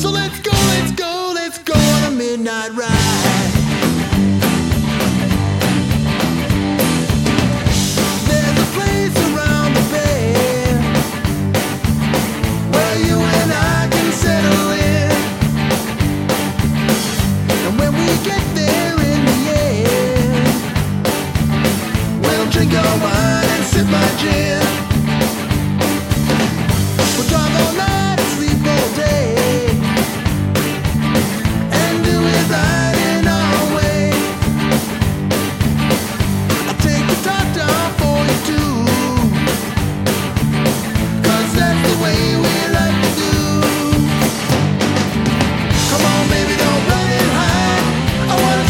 So let's go, let's go, let's go on a midnight ride.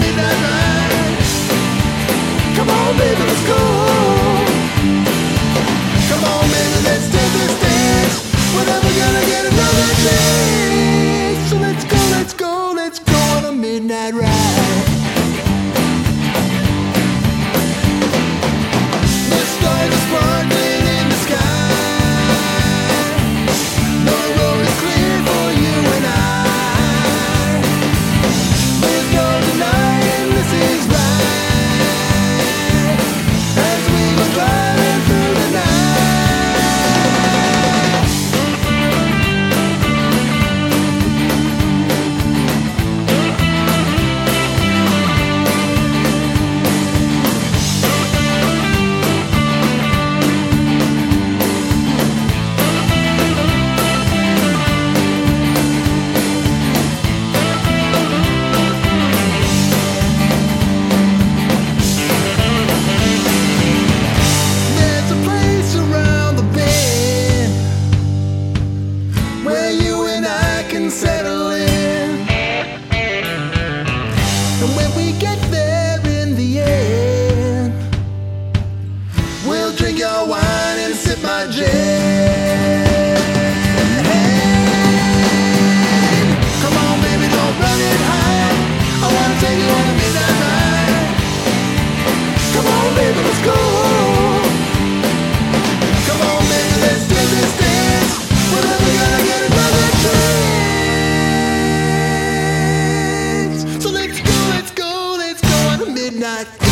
midnight ride. Come on, baby, let's go. Come on, baby, let's take this dance. We're never gonna get another chance. So let's go, let's go, let's go on a midnight ride. like